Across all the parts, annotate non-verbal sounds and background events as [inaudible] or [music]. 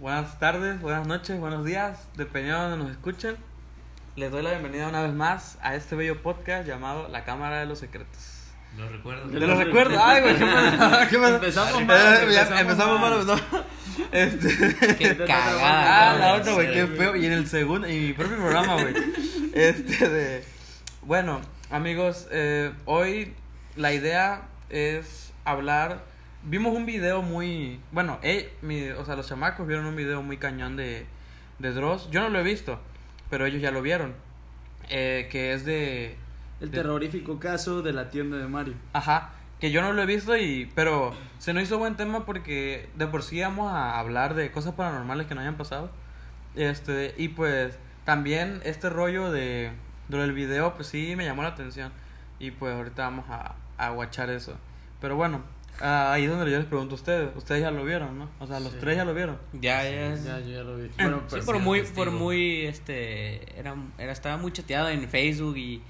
buenas tardes, buenas noches, buenos días, dependiendo de donde nos escuchen. Les doy la bienvenida una vez más a este bello podcast llamado La Cámara de los Secretos. Lo recuerdo. Te lo recuerdo, ay, güey, qué mal. [laughs] qué mal. Empezamos mal, empezamos Empezamos mal, Este. Qué [laughs] Ah, cagada. la otra, güey, qué feo. Y en el segundo, en mi propio programa, güey. Este de. Bueno, amigos, eh, hoy la idea es hablar. Vimos un video muy. Bueno, eh, mi- o sea, los chamacos vieron un video muy cañón de, de Dross. Yo no lo he visto, pero ellos ya lo vieron. Eh, que es de. El de- terrorífico caso de la tienda de Mario. Ajá, que yo no lo he visto y pero se nos hizo buen tema porque de por sí vamos a hablar de cosas paranormales que no hayan pasado. Este, y pues también este rollo de, del video pues sí me llamó la atención y pues ahorita vamos a a guachar eso. Pero bueno, ah, ahí es donde yo les pregunto a ustedes, ustedes ya lo vieron, ¿no? O sea, los Sí. tres ya lo vieron. Ya, ya. Ya, yo ya lo vi. Sí, Bueno, pues, por sí, muy, testigo. por muy, este, era, era, estaba muy chateado en Facebook y,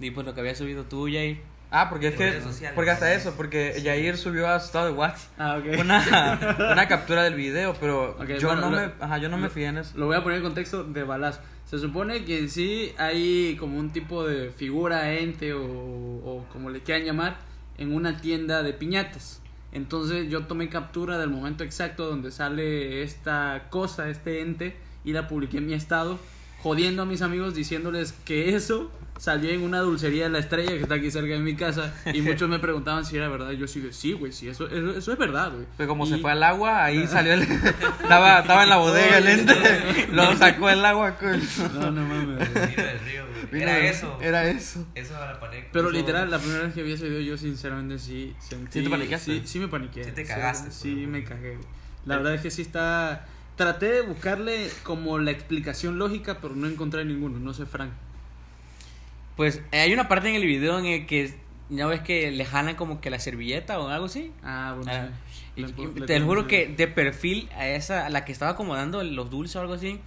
y pues lo que había subido tú, Jair. Ah, porque es que sociales. porque hasta eso, porque Yair subió a su estado de WhatsApp Ah, ok. una, [laughs] una captura del video, pero Ok, yo bueno, no lo- me, ajá, yo no me lo- fijé en eso. Lo voy a poner en contexto de balazo. Se supone que sí hay como un tipo de figura, ente o, o como le quieran llamar, en una tienda de piñatas. Entonces yo tomé captura del momento exacto donde sale esta cosa, este ente, y la publiqué en mi estado, jodiendo a mis amigos diciéndoles que eso salió en una dulcería de la estrella que está aquí cerca de mi casa. Y [laughs] muchos me preguntaban si era verdad. Yo sí sí, güey, sí, eso, eso, eso es verdad, güey. Pero como se fue al agua, ahí [laughs] salió el... estaba, estaba en la bodega el ente, [laughs] lo sacó el agua con... No, no mames. güey. Era eso. Era eso. Eso era paneco. Pero Eso- literal, la primera vez que vi ese video, yo sinceramente sí sentí. ¿Sí te paniqueaste? Sí, sí me paniqué. Sí te cagaste, Sí, pues. me cagué. La verdad es que sí está. Traté de buscarle como la explicación lógica, pero no encontré ninguno. No sé, Frank. Pues eh, hay una parte en el video en el que, ya ves que le jalan como que la servilleta o algo así. Ah, bueno. Ah, sí. y- Le- y le te juro que- que de perfil a esa, a la que estaba acomodando los dulces o algo así,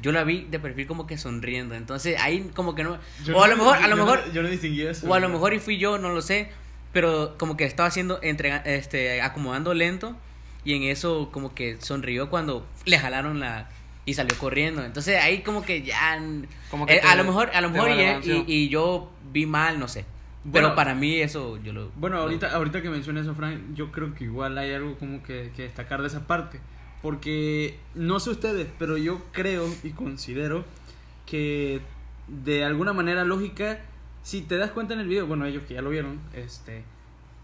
yo la vi de perfil como que sonriendo. Entonces ahí como que no... Yo o a no- lo mejor, a yo lo no- mejor... yo no distinguí eso. O a lo mejor y fui yo, no lo sé. Pero como que estaba haciendo, entrega, este, acomodando lento. Y en eso como que sonrió cuando le jalaron la... Y salió corriendo. Entonces ahí como que ya... Como que eh, te- a lo mejor, a lo mejor y, balanceó. y- y yo vi mal, no sé. Pero Bueno. para mí eso yo lo... Bueno, lo- ahorita, ahorita que mencionas eso, Frank, yo creo que igual hay algo como que, que destacar de esa parte. Porque no sé ustedes, pero yo creo y considero que de alguna manera lógica, si te das cuenta en el video, bueno, ellos que ya lo vieron, este,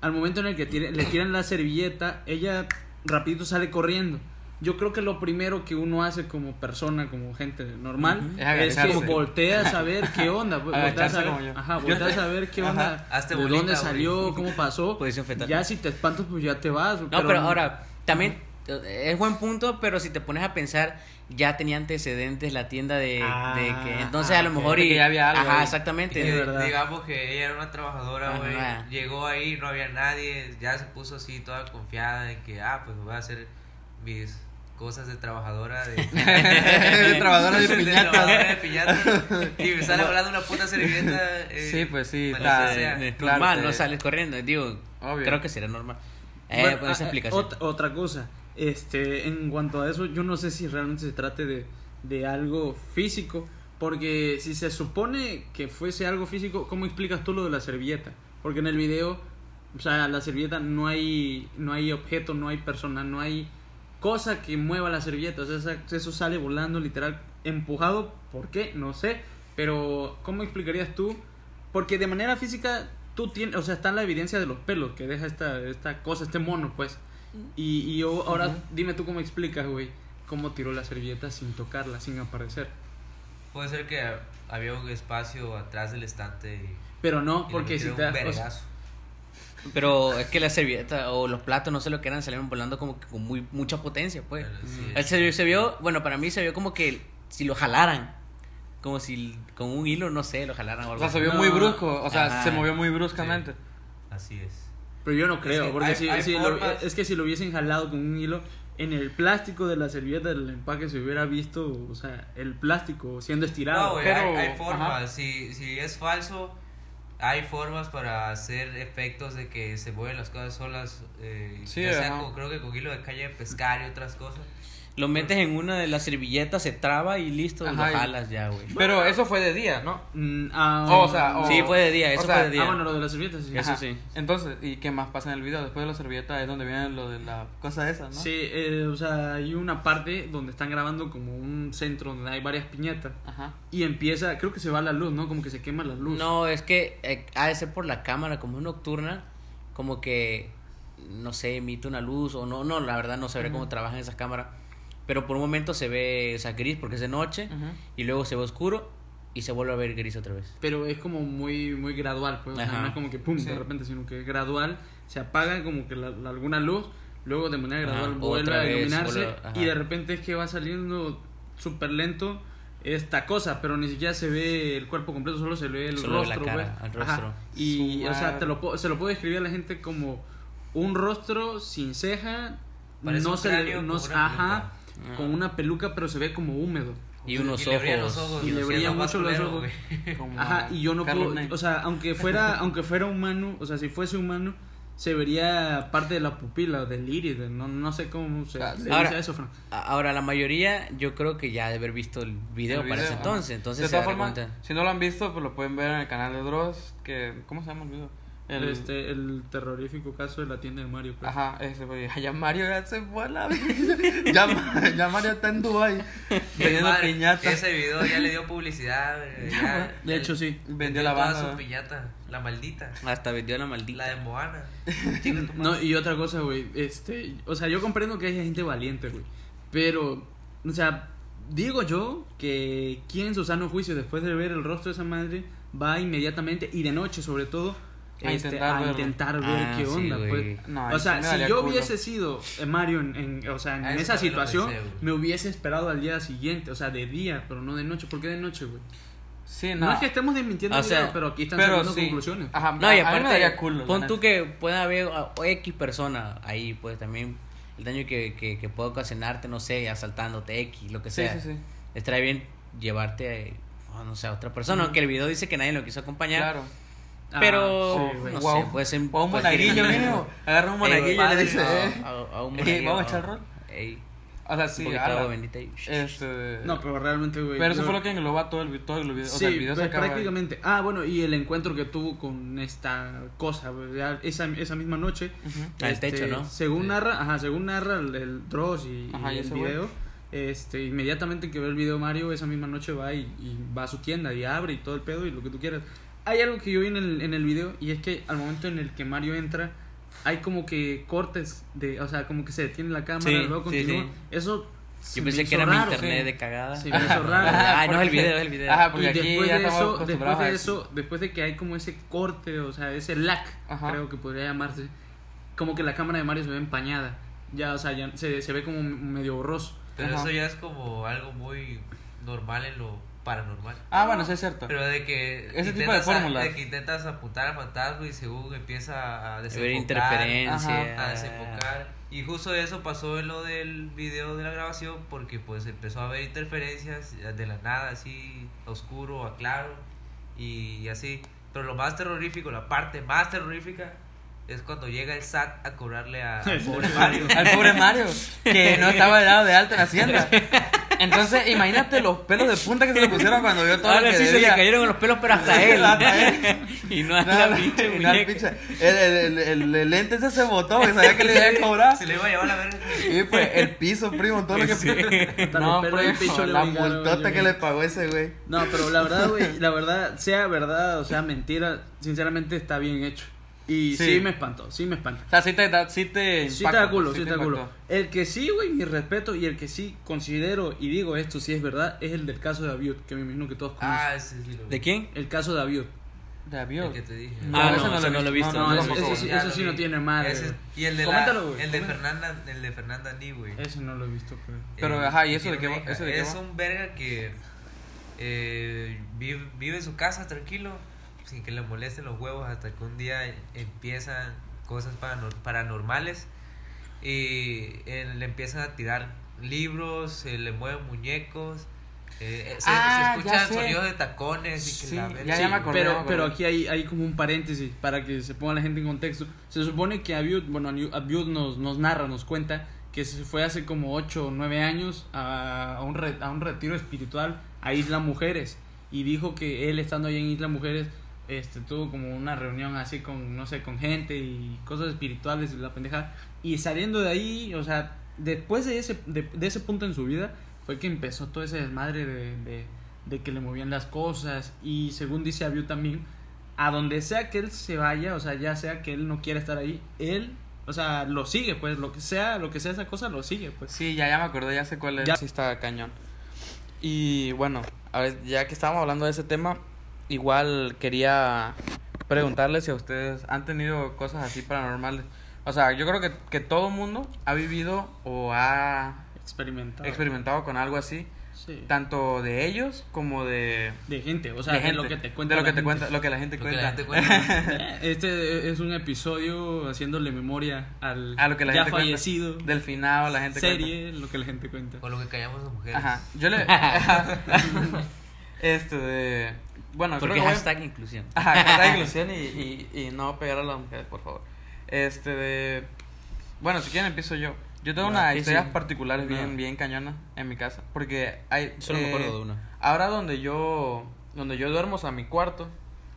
al momento en el que tire- le tiran la servilleta, ella rapidito sale corriendo. Yo creo que lo primero que uno hace como persona, como gente normal, Ujú. Es es, que volteas a ver qué [laughs] onda. pues, volteas a ver, ajá, volteas a ver qué onda, de bolita, dónde salió, cómo pasó. Ya si te espantas, pues ya te vas. No, pero, ahora, también es buen punto, pero si te pones a pensar, ya tenía antecedentes la tienda de, Ah, de que entonces a lo ok. mejor y que ya había algo ajá, ahí. exactamente. Que, digamos que ella era una trabajadora, güey. Llegó ahí, no había nadie. Ya se puso así toda confiada en que, ah, pues voy a hacer mis cosas de trabajadora. De, [laughs] [laughs] De trabajadora de trabajadora de. [laughs] Y me sale hablando una puta servilleta. eh, Sí, pues sí, está-. Eh, Claro, normal, no sales corriendo. Digo, Obvio. creo que sería normal. Eh, Bueno, con esa ah, explicación. ot- otra cosa, este, en cuanto a eso, yo no sé si realmente se trate de, de algo físico, porque si se supone que fuese algo físico, ¿cómo explicas tú lo de la servilleta? Porque en el video, o sea, la servilleta no hay, no hay objeto, no hay persona, no hay cosa que mueva la servilleta, o sea, eso sale volando literal, empujado, ¿por qué? No sé, pero ¿cómo explicarías tú? Porque de manera física tú tienes, o sea, está la evidencia de los pelos que deja esta, esta cosa, este mono, pues. Y, y yo, ahora dime tú cómo explicas, güey, cómo tiró la servilleta sin tocarla, sin aparecer. Puede ser que había un espacio atrás del estante. Y, Pero no, y porque si te un o sea. Pero es que la servilleta o los platos, no sé lo que eran, salieron volando como que con muy, mucha potencia, pues. Sí, El se, se vio, bueno, para mí se vio como que si lo jalaran, como si con un hilo, no sé, lo jalaran o O algo sea, se vio No. muy brusco, o sea, Ajá. se movió muy bruscamente. Así es. Pero yo no creo, que porque hay- si, hay si lo- es que si lo hubiesen jalado con un hilo, en el plástico de la servilleta del empaque se hubiera visto, o sea, el plástico siendo estirado. No, pero- hay, hay formas. Si, si es falso, hay formas para hacer efectos de que se mueven las cosas solas. Eh, Sí, ya sea con- creo que con hilo de calle de pescar y otras cosas. Lo metes en una de las servilletas, se traba y listo, Ajá, lo jalas ya, güey. Pero eso fue de día, ¿no? Mm, ah, O sea, o- Sí, fue de día, eso o sea, fue de día. Ah, bueno, lo de las servilletas, sí. Eso Ajá. sí. Entonces, ¿y qué más pasa en el video? Después de la servilleta es donde viene lo de la cosa esa, ¿no? Sí, eh, o sea, hay una parte donde están grabando como un centro donde hay varias piñatas. Ajá. Y empieza, creo que se va la luz, ¿no? Como que se quema la luz. No, es que eh, ha de ser por la cámara, como es nocturna, como que, no sé, emite una luz o no, no, la verdad no sabré cómo trabajan esas cámaras. Pero por un momento se ve, o sea, gris porque es de noche y luego se ve oscuro y se vuelve a ver gris otra vez. Pero es como muy muy gradual, pues. O sea, Ajá. no es como que pum, Sí. de repente, sino que es gradual. Se apaga como que la, la- alguna luz, luego de manera Ajá, gradual otra vuelve a vez, iluminarse. vuelve ajá. y de repente es que va saliendo súper lento esta cosa, pero ni siquiera se ve el cuerpo completo, solo se ve el Solo ve la rostro, cara, pues. el Ajá. rostro. Y, o sea, te lo, puedo- se lo puedo describir a la gente como un rostro sin ceja. Parece no un se le- cráneo no- ajá, con una peluca, pero se ve como húmedo. Y unos le ojos. los ojos Y le sí, es brillan mucho los ojos. [laughs] Como Ajá, y yo no Carlos puedo, Ney. o sea, aunque fuera, [laughs] aunque fuera humano, o sea, si fuese humano, se vería parte de la pupila, del iris, de- no, no sé cómo se le Ahora- dice eso, Fran. A- Ahora, la mayoría yo creo que ya de haber visto el video El para ese video, entonces, entonces de se todas formas, si no lo han visto, pues lo pueden ver en el canal de Dross, que ¿cómo se llama el video? El, Este, el terrorífico caso de la tienda de Mario. pues. Ajá, ese güey. Ya Mario ya se fue a la [laughs] ya, ya Mario está en Dubai [laughs] vendiendo Madre, piñata. Ese video ya le dio publicidad. [laughs] ya- De hecho, sí. Vendió la banda. su piñata. La maldita. Hasta vendió la maldita. La de Moana. No, y otra cosa, güey, este, o sea, yo comprendo que hay gente valiente, güey, pero, o sea, digo yo que quien en su sano juicio, después de ver el rostro de esa madre, va inmediatamente, y de noche sobre todo, A este, intentar a intentar ver Ah, qué sí, onda, güey. pues. No, o sea, si yo culo. hubiese sido eh, Mario en, en- o sea, en Ah, esa situación, pensé, me hubiese esperado al día siguiente, o sea, de día, pero no de noche, ¿por qué de noche, güey? Sí, No. no. es que estemos desmintiendo O video, pero aquí están pero saliendo sí. conclusiones. Ajá, No, y a- a mí me aparte, daría culo. pon tú que pueda haber a- o X persona ahí, pues también el daño que, que, que puede ocasionarte, no sé, asaltándote X, lo que sea. sí, sí. Estaría bien llevarte, a, no sé, a otra persona, aunque el video dice que nadie lo quiso acompañar. Claro. Pero, Ah, sí, güey. no Guau. sé, puede ser O un monaguillo, mínimo. [laughs] Agarra un monaguillo y le dice, a- eh. a- a un Ey, monaguillo, ¿vamos a echar rol? ey, O sea, sí, ala. bendita y- Este. No, pero realmente, güey. Pero eso yo- fue lo que engloba todo el, todo el video. O Sí, sea, el video se acaba ahí. prácticamente. Ah, bueno, y el encuentro que tuvo con esta cosa, esa, esa misma noche. Ujú. Ah, el techo, ¿no? Según Sí. narra, ajá, según narra el, el Dross y, Ajá, y y el video, este, inmediatamente que ve el video Mario, esa misma noche va y, y va a su tienda y abre y todo el pedo y lo que tú quieras. Hay algo que yo vi en el, en el video y es que al momento en el que Mario entra, hay como que cortes de, o sea, como que se detiene la cámara, Sí, luego sí, continúa. sí. Eso se Yo pensé que era mi raro. internet sí. de cagada. Sí, me hizo [laughs] raro. Ay, no es el video, es el video. Ajá, porque y aquí después ya de eso, después de a eso, después de que hay como ese corte, o sea, ese lag, Ajá. creo que podría llamarse, como que la cámara de Mario se ve empañada. Ya, o sea, ya se, se ve como medio borroso. Pero Ajá. eso ya es como algo muy normal en lo paranormal. Ah, bueno, sí es cierto. Pero de que Ese tipo de fórmulas. de que intentas apuntar al fantasma y según empieza a De ver desenfocar, interferencia. a desenfocar. Y justo eso pasó en lo del video de la grabación porque pues empezó a haber interferencias de la nada, así oscuro a claro y así. Pero lo más terrorífico, la parte más terrorífica es cuando llega el SAT a cobrarle a- [laughs] al pobre Mario. Al pobre Mario, que no estaba dado de alta en Hacienda. [laughs] Entonces, imagínate los pelos de punta que se le pusieron cuando vio todo Ahora lo que sí se le debía. cayeron los pelos, pero hasta él. Hasta él. [laughs] y no a la pinche no, el, el, el, el lente ese se botó, que sabía que le iba a cobrar. Se le iba a llevar la verga. Y pues el piso, primo, todo lo que. [laughs] Hasta No, del primo, picho le la multota que le pagó ese güey. No, pero la verdad, güey, la verdad, sea verdad o sea mentira, sinceramente está bien hecho. Y sí, Sí. me espantó, sí me espantó. O sea, sí te da, sí te Sí te da culo, pues, sí te da culo. El que sí, güey, mi respeto y el que sí considero y digo esto sí es verdad, es el del caso de Abiud, que me imagino que todos conocen. Ah, ese sí lo vi. ¿De quién? El caso de Abiud. De El avión. que te dije. Ah, ese no, ese no lo he visto. No, ese- tampoco, ese sí- sí no tiene madre, Ese- y el de, Coméntalo, la, güey, el de. Fernanda, el de Fernanda Ni, güey. Ese no lo he visto, creo. Pero, Eh, ajá, ¿y eso de qué. ¿Eso de qué es un verga que eh, vive, vive en su casa tranquilo, sin que le molesten los huevos, hasta que un día empiezan cosas paranor- paranormales y eh, le empiezan a tirar libros, se le mueven muñecos. eh, se, Ah, se escuchan sonidos de tacones y que Sí, la ya- ya me acordé, pero, pero aquí hay, hay como un paréntesis para que se ponga la gente en contexto. Se supone que Abiud, bueno, Abiud nos, nos narra, nos cuenta que se fue hace como 8 o 9 años a, a un re- a un retiro espiritual a Isla Mujeres y dijo que él estando ahí en Isla Mujeres este tuvo como una reunión así con no sé con gente y cosas espirituales y la pendeja y saliendo de ahí o sea después de ese de, de ese punto en su vida fue que empezó todo ese desmadre de, de, de que le movían las cosas y según dice Abiu también a donde sea que él se vaya o sea ya sea que él no quiera estar ahí él o sea lo sigue pues lo que sea lo que sea esa cosa lo sigue pues Sí, ya, ya me acordé, ya sé cuál es. Ya. Sí, está cañón. Y bueno, a ver, ya que estábamos hablando de ese tema, igual quería preguntarles si a ustedes han tenido cosas así paranormales. O sea, yo creo que, que todo mundo ha vivido o ha experimentado experimentado con algo así, Sí. tanto de ellos como de, de gente o sea de de, gente, lo que te cuenta de lo que te gente. cuenta, lo que la gente Lo que cuenta. la gente cuenta. [laughs] este es un episodio haciéndole memoria al A lo que la ya gente cuenta. fallecido Del final, la gente cuenta. serie lo que la gente cuenta Con lo que callamos las mujeres. Ajá. Yo le. [laughs] [laughs] este de. Bueno, creo Porque que voy a- hashtag inclusión. Ajá, hashtag [laughs] inclusión y, y, y no pegar a las mujeres, por favor. Este de. Bueno, si quieren empiezo yo. Yo tengo unas historias sí. particulares bien, bien cañonas en mi casa. Porque hay. Solo me eh, acuerdo de una. Ahora donde yo. Donde yo duermo, o sea, mi cuarto,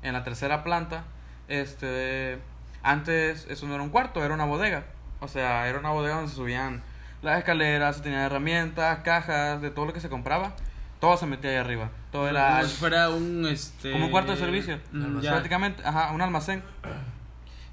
en la tercera planta. Este. Antes eso no era un cuarto, era una bodega. O sea, era una bodega donde se subían las escaleras, se tenían herramientas, cajas, de todo lo que se compraba. Todo se metía ahí arriba. Todo era. como si fuera un este Como un cuarto de servicio. mm. Prácticamente, ajá, un almacén.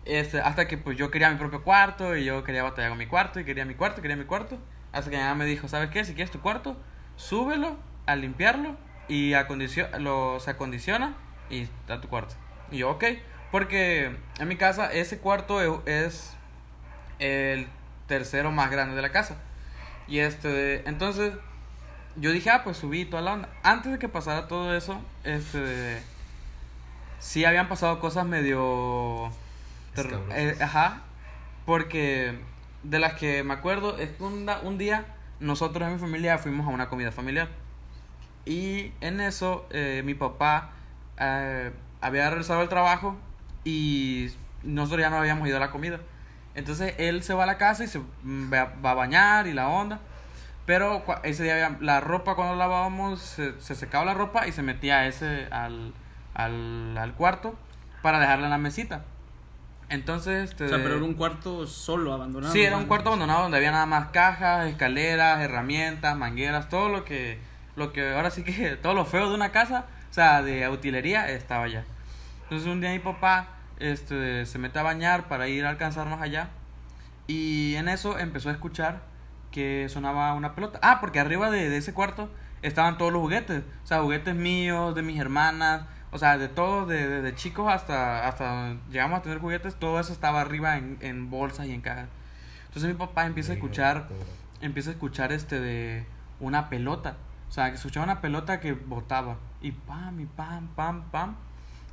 Este, hasta que pues yo quería mi propio cuarto y yo quería batallar con mi cuarto y quería mi cuarto, quería mi cuarto. Hasta que mi mamá me dijo, ¿sabes qué? Si quieres tu cuarto, súbelo a limpiarlo y acondicio lo, se acondiciona y está tu cuarto. Y yo, ok, porque en mi casa ese cuarto e- es el tercero más grande de la casa. Y este, entonces yo dije, ah, pues subí toda la onda. Antes de que pasara todo eso, este, sí habían pasado cosas medio, eh, ajá, porque de las que me acuerdo es que un, un día nosotros en mi familia fuimos a una comida familiar y en eso eh, mi papá eh, había regresado al trabajo y nosotros ya no habíamos ido a la comida. Entonces él se va a la casa y se va, va a bañar y la onda. Pero ese día había- la ropa cuando lavábamos se, se secaba la ropa y se metía ese al, al, al cuarto para dejarla en la mesita. Entonces, este, o sea pero era un cuarto solo abandonado Sí, era un cuarto abandonado donde había nada más cajas, escaleras, herramientas, mangueras, todo lo que, lo que ahora sí que, [laughs] todo lo feo de una casa, o sea, de utilería, estaba allá. Entonces un día mi papá este, se mete a bañar para ir a alcanzarnos allá y en eso empezó a escuchar que sonaba una pelota. Ah, porque arriba de, de ese cuarto estaban todos los juguetes, o sea, juguetes míos, de mis hermanas, o sea, de todos, de, de- de chicos hasta, hasta llegamos a tener juguetes, todo eso estaba arriba en, en bolsas y en cajas. Entonces mi papá empieza a escuchar, empieza a escuchar este de una pelota. O sea, que escuchaba una pelota que botaba. Y pam, y pam, pam, pam.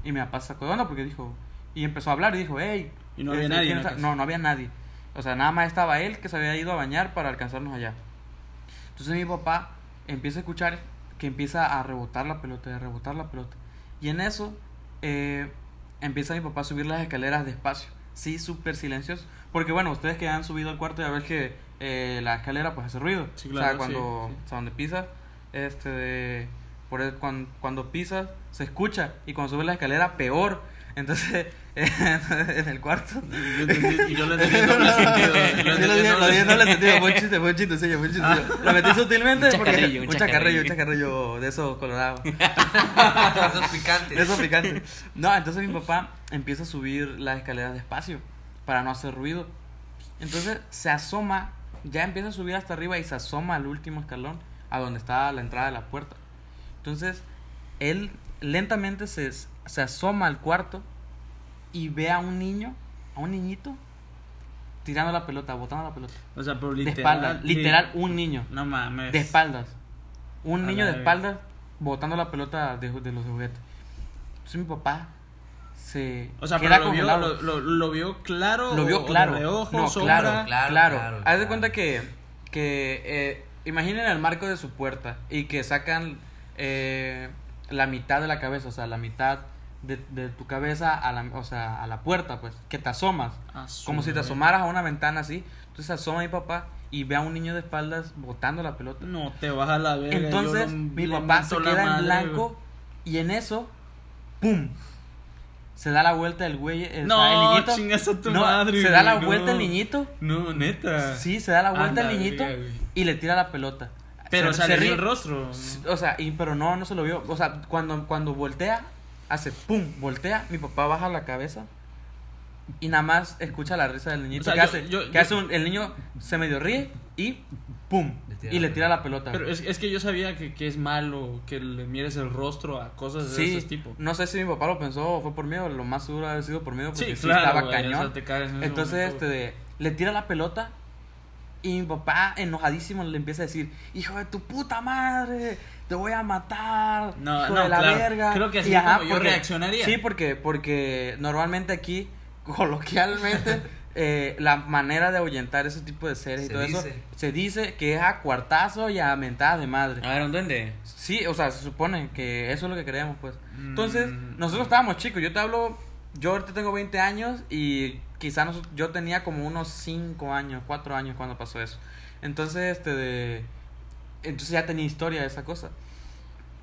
Y mi papá se sacó de onda porque dijo, y empezó a hablar y dijo, hey. Y no había este, nadie ¿quién en la está?". casa. No, no había nadie. O sea, nada más estaba él que se había ido a bañar para alcanzarnos allá. Entonces mi papá empieza a escuchar que empieza a rebotar la pelota, a rebotar la pelota. Y en eso eh, empieza mi papá a subir las escaleras despacio. Sí, súper silencioso. Porque bueno, ustedes que han subido al cuarto ya ven que eh, la escalera pues hace ruido. Sí, o claro, sea, cuando, sí, sí. o sea, donde pisas, este, de- por el- cuando, cuando pisas se escucha. Y cuando subes la escalera, peor. Entonces, [laughs] en el cuarto. Yo entendí- y yo lo entendí en doble sentido. Yo Yo lo entendí en doble sentido. sentido, buen chiste, buen chiste, sí, buen chiste. Lo metí sutilmente Un porque chacarrillo, un un chacarrillo, un chacarrillo. de [laughs] esos colorados. Esos picantes. De esos picantes. No, entonces mi papá empieza a subir las escaleras despacio para no hacer ruido. Entonces se asoma, ya empieza a subir hasta arriba y se asoma al último escalón, a donde está la entrada de la puerta. Entonces él lentamente se, se asoma al cuarto y ve a un niño, a un niñito, tirando la pelota, botando la pelota. O sea, pero De literal. espaldas, literal, un niño. No mames. De espaldas. Un A niño de espaldas botando la pelota de, de los juguetes. Entonces mi papá se O sea, queda pero lo vio, lo, lo- lo vio claro. Lo vio o de claro. no, sombra. claro, Claro, claro, claro, Haz de claro. cuenta que, que eh, imaginen el marco de su puerta y que sacan eh, la mitad de la cabeza, o sea, la mitad de, de tu cabeza a la, o sea, a la puerta, pues, que te asomas. Su Como si te asomaras a una ventana así. Entonces asoma mi papá y ve a un niño de espaldas botando la pelota. No te vas a la verga. Entonces, yo mi papá se queda en madre, blanco güey. y en eso, ¡pum! Se da la vuelta el güey, el, No, el niñito. chingas a tu No, madre, Se da la vuelta no. el niñito. No, neta. Sí, se da la vuelta Anda, el niñito verga, y le tira la pelota. Pero se, se, ríe. el rostro. O sea, y, pero no, no se lo vio. O sea, cuando, cuando voltea, hace pum, voltea, mi papá baja la cabeza y nada más escucha la risa del niñito. O sea, que yo- hace, yo- que yo- hace un- el niño se medio ríe y pum, Le y le tira la pelota. Pero es, es que yo sabía que, que es malo que le mires el rostro a cosas de ese tipo. no sé si mi papá lo pensó o fue por miedo, lo más seguro haber sido por miedo porque Sí, sí, claro, estaba o cañón. sea, te caes en ese Entonces, momento, este, de- le tira la pelota y mi papá, enojadísimo, le empieza a decir: Hijo de tu puta madre, te voy a matar, No, hijo no, de la claro. verga. Creo que así Y como yo reaccionaría. Sí, porque, porque normalmente aquí, [laughs] coloquialmente, eh, la manera de ahuyentar ese tipo de seres y Se todo eso, dice. se dice que es a cuartazo y a mentadas de madre. A ver, ¿un duende? Sí, o sea, se supone que eso es lo que creemos, pues. Entonces, Mm. nosotros estábamos chicos. Yo te hablo, yo ahorita tengo 20 años y quizá nos- yo tenía como unos 5 años, 4 años cuando pasó eso. Entonces, este, de, entonces ya tenía historia de esa cosa.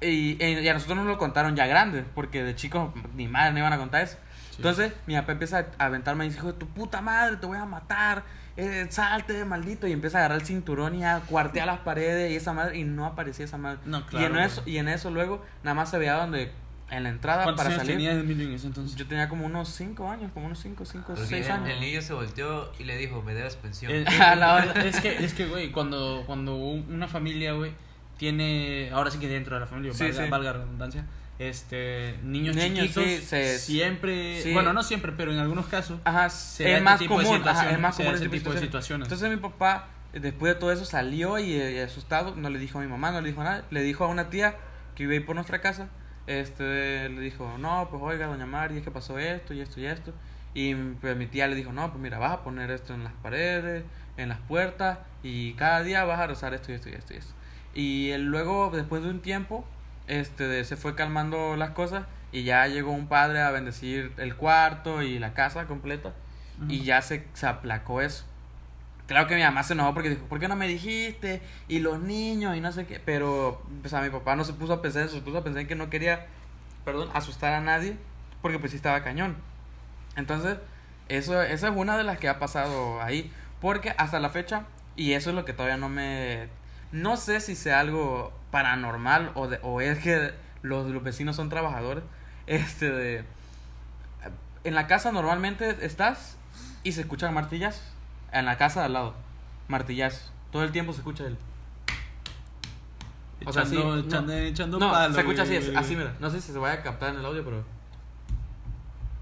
Y, y a nosotros nos lo contaron ya grandes, porque de chicos ni madre no iban a contar eso. Entonces, mi papá empieza a aventarme y dice, hijo de tu puta madre, te voy a matar, eh, salte, maldito. Y empieza a agarrar el cinturón y a cuartear las paredes y esa madre, y no aparecía esa madre. No, y, claro, en güey. eso, y en eso luego, nada más se veía donde, en la entrada ¿Cuántos para años salir. tenías Emilio en ese entonces? Yo tenía como unos 5 años, como unos 5, 5, Porque 6 el, años. el niño se volteó y le dijo, me debes pensión. [laughs] A la hora. es que, es que, güey, cuando, cuando un- una familia, güey, tiene, ahora sí que dentro de la familia, Sí, valga, sí. valga redundancia, este, niños, Niños, chiquitos, sí, se- siempre, sí. bueno, no siempre, pero en algunos casos, Ajá, se es este más común, ajá, es más común ese este tipo de situaciones. Entonces mi papá, después de todo eso, salió y, eh, asustado, no le dijo a mi mamá, no le dijo nada, le dijo a una tía que iba a ir por nuestra casa, este, le dijo, no, pues oiga, doña Mari, es que pasó esto y esto y esto. Y pues mi tía le dijo, no, pues mira, vas a poner esto en las paredes, en las puertas, y cada día vas a rezar esto y esto y esto y esto. Y él luego, después de un tiempo, este, se fue calmando las cosas y ya llegó un padre a bendecir el cuarto y la casa completa y ya se, se aplacó eso. Claro que mi mamá se enojó porque dijo, ¿por qué no me dijiste? Y los niños y no sé qué. Pero, pues a mi papá no se puso a pensar eso, se puso a pensar en que no quería, perdón, asustar a nadie porque pues sí estaba cañón. Entonces, eso, esa es una de las que ha pasado ahí. Porque hasta la fecha, y eso es lo que todavía no me... No sé si sea algo paranormal o, de, o es que los, los vecinos son trabajadores. Este de... En la casa normalmente estás y se escuchan martillas. En la casa de al lado. Martillazos. Todo el tiempo se escucha el... O sea, sí, echando, no. echando, echando No, palo, se escucha así, es- así, mira. No sé si se vaya a captar en el audio, pero...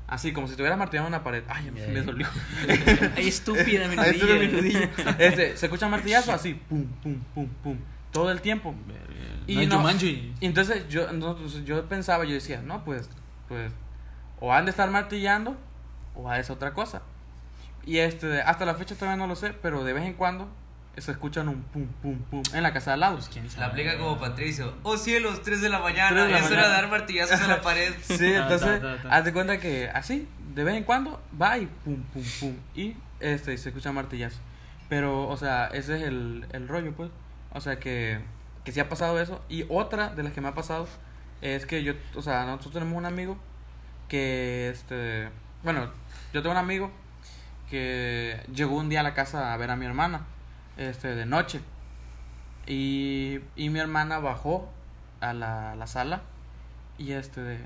Así, como si estuvieras martillando una pared. Ay, me, me dolió. [laughs] Ay, estúpida, mi [laughs] nudillo. Este, se escucha martillazo así, pum, pum, pum, pum. Todo el tiempo. Y no no-. Y entonces yo, entonces yo pensaba, yo decía, no, pues, pues, o han de estar martillando, o ha de ser otra cosa. Y este, hasta la fecha todavía no lo sé, pero de vez en cuando se escuchan un pum, pum, pum en la casa de al lado. Pues, ¿quién sabe? La aplica como Patricio. Oh cielos, 3 de la mañana. De la es hora de dar martillazos a la pared. [laughs] Sí, entonces, haz de cuenta que así, de vez en cuando, va y pum, pum, pum. Y este, se escucha martillazo. Pero, o sea, ese es el, el rollo, pues. O sea, que, que sí ha pasado eso. Y otra de las que me ha pasado es que yo, o sea, nosotros tenemos un amigo que, este, bueno, yo tengo un amigo que llegó un día a la casa a ver a mi hermana, este, de noche. Y, y mi hermana bajó a la, la sala y este